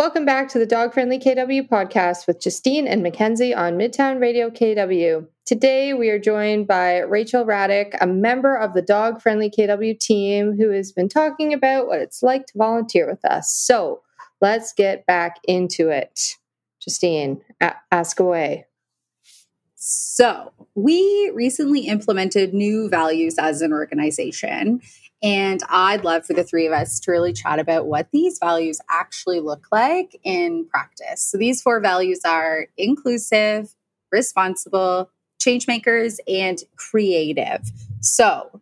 Welcome back to the Dog Friendly KW podcast with Justine and Mackenzie on Midtown Radio KW. Today we are joined by Rachel Radyk, a member of the Dog Friendly KW team who has been talking about what it's like to volunteer with us. So let's get back into it. Justine, a- ask away. So, we recently implemented new values as an organization. And I'd love for the three of us to really chat about what these values actually look like in practice. So, these four values are inclusive, responsible, change makers, and creative. So,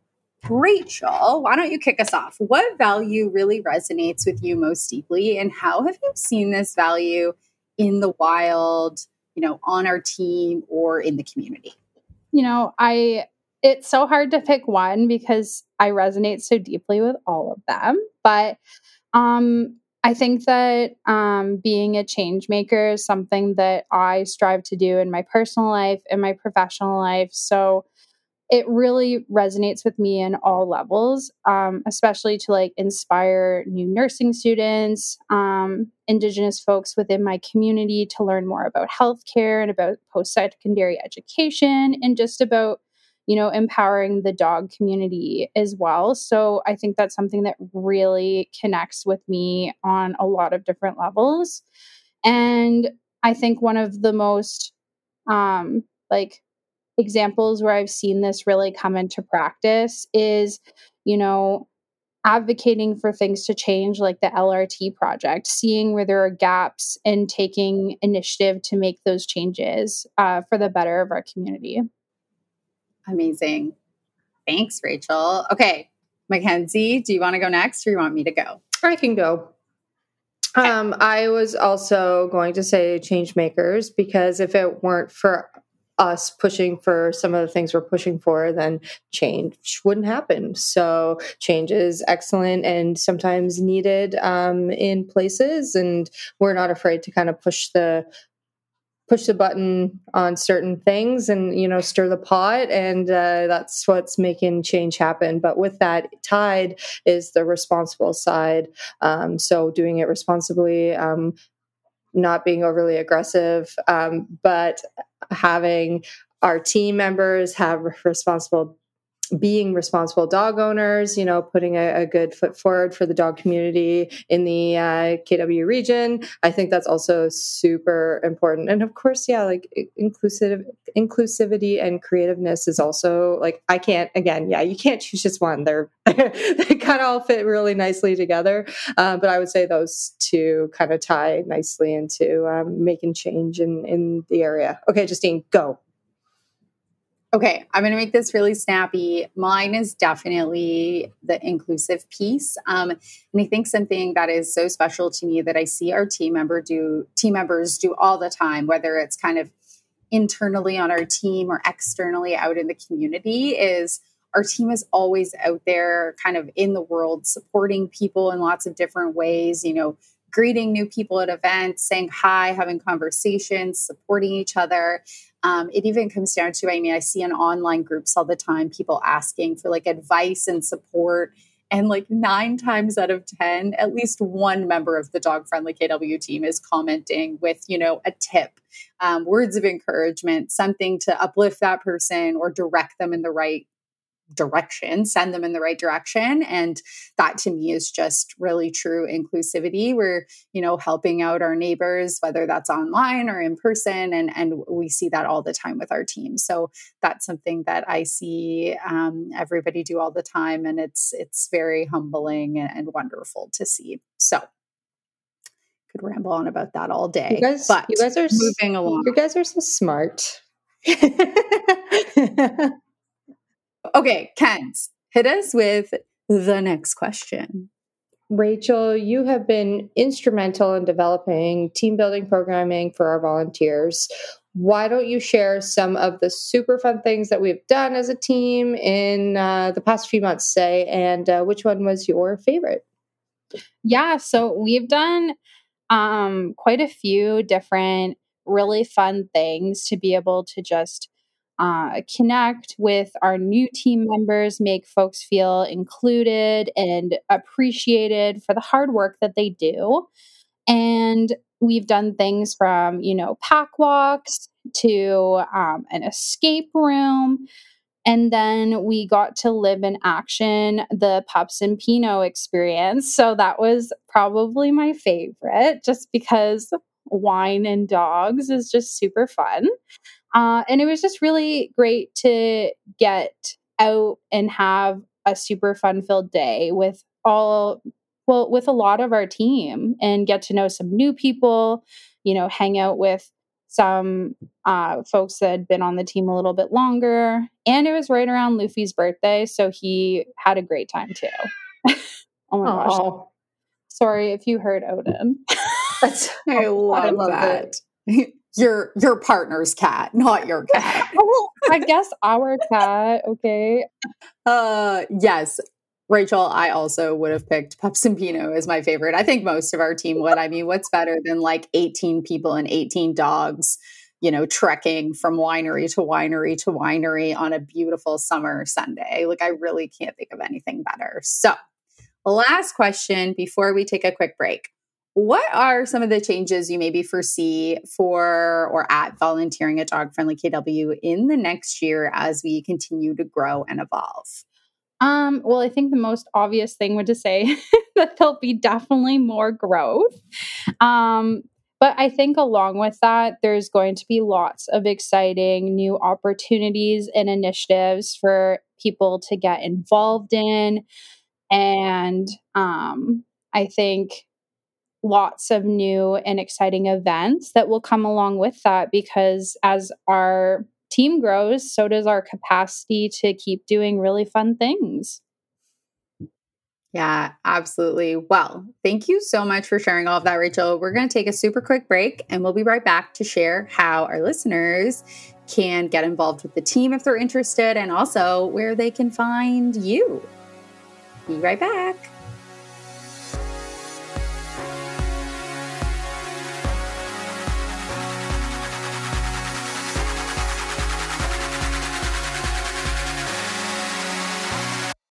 Rachel, why don't you kick us off? What value really resonates with you most deeply, and how have you seen this value in the wild, you know, on our team or in the community? You know, I it's so hard to pick one because I resonate so deeply with all of them. But um, I think that um, being a change maker is something that I strive to do in my personal life and my professional life. So it really resonates with me in all levels, um, especially to like inspire new nursing students, um, Indigenous folks within my community to learn more about healthcare and about post secondary education and just about you know, empowering the dog community as well. So I think that's something that really connects with me on a lot of different levels. And I think one of the most um like examples where I've seen this really come into practice is, you know, advocating for things to change, like the LRT project, seeing where there are gaps and taking initiative to make those changes uh, for the better of our community. Amazing. Thanks, Rachel. Okay, Mackenzie, do you want to go next or you want me to go? I can go. Um, I was also going to say change makers because if it weren't for us pushing for some of the things we're pushing for, then change wouldn't happen. So change is excellent and sometimes needed um, in places, and we're not afraid to kind of push the push the button on certain things and you know stir the pot and uh, that's what's making change happen but with that tied is the responsible side um, so doing it responsibly um, not being overly aggressive um, but having our team members have responsible being responsible dog owners, you know, putting a, a, good foot forward for the dog community in the uh, KW region. I think that's also super important. And of course, yeah, like inclusive inclusivity and creativeness is also like I can't again, yeah, you can't choose just one. They're they kind of all fit really nicely together. Uh, but I would say those two kind of tie nicely into um, making change in in the area. Okay, Justine, go. Okay, I'm going to make this really snappy. Mine is definitely the inclusive piece, um, and I think something that is so special to me that I see our team member do team members do all the time, whether it's kind of internally on our team or externally out in the community, is our team is always out there, kind of in the world, supporting people in lots of different ways. You know, greeting new people at events, saying hi, having conversations, supporting each other. Um, it even comes down to, I mean, I see in online groups all the time people asking for like advice and support. And like nine times out of 10, at least one member of the dog friendly KW team is commenting with, you know, a tip, um, words of encouragement, something to uplift that person or direct them in the right direction, send them in the right direction. And that to me is just really true inclusivity. We're, you know, helping out our neighbors, whether that's online or in person. And, and we see that all the time with our team. So that's something that I see um, everybody do all the time. And it's, it's very humbling and, and wonderful to see. So could ramble on about that all day. You guys, but you guys are moving along. You guys are so smart. Okay, Kent, hit us with the next question. Rachel, you have been instrumental in developing team building programming for our volunteers. Why don't you share some of the super fun things that we've done as a team in uh, the past few months, say, and uh, which one was your favorite? Yeah, so we've done um, quite a few different really fun things to be able to just uh, connect with our new team members, make folks feel included and appreciated for the hard work that they do. And we've done things from, you know, pack walks to um, an escape room. And then we got to live in action the Pups and Pinot experience. So that was probably my favorite just because wine and dogs is just super fun. Uh, and it was just really great to get out and have a super fun filled day with all well with a lot of our team and get to know some new people you know hang out with some uh, folks that had been on the team a little bit longer. And it was right around luffy's birthday so he had a great time too. Oh my Aww. gosh sorry if you heard odin. That's, i love, I love that your your partner's cat, not your cat. well, I guess our cat. Okay. Uh, yes. Rachel, I also would have picked Pups and Pinot as my favorite. I think most of our team would. I mean, what's better than like 18 people and 18 dogs, you know, trekking from winery to winery to winery on a beautiful summer Sunday? Like, I really can't think of anything better. So, last question before we take a quick break. What are some of the changes you maybe foresee for or at volunteering at Dog Friendly KW in the next year as we continue to grow and evolve? Um, well, I think the most obvious thing would to say that there'll be definitely more growth. Um, but I think along with that, there's going to be lots of exciting new opportunities and initiatives for people to get involved in. And um, I think lots of new and exciting events that will come along with that because as our team grows, so does our capacity to keep doing really fun things. Yeah, absolutely. Well, thank you so much for sharing all of that, Rachel. We're going to take a super quick break and we'll be right back to share how our listeners can get involved with the team if they're interested and also where they can find you. Be right back.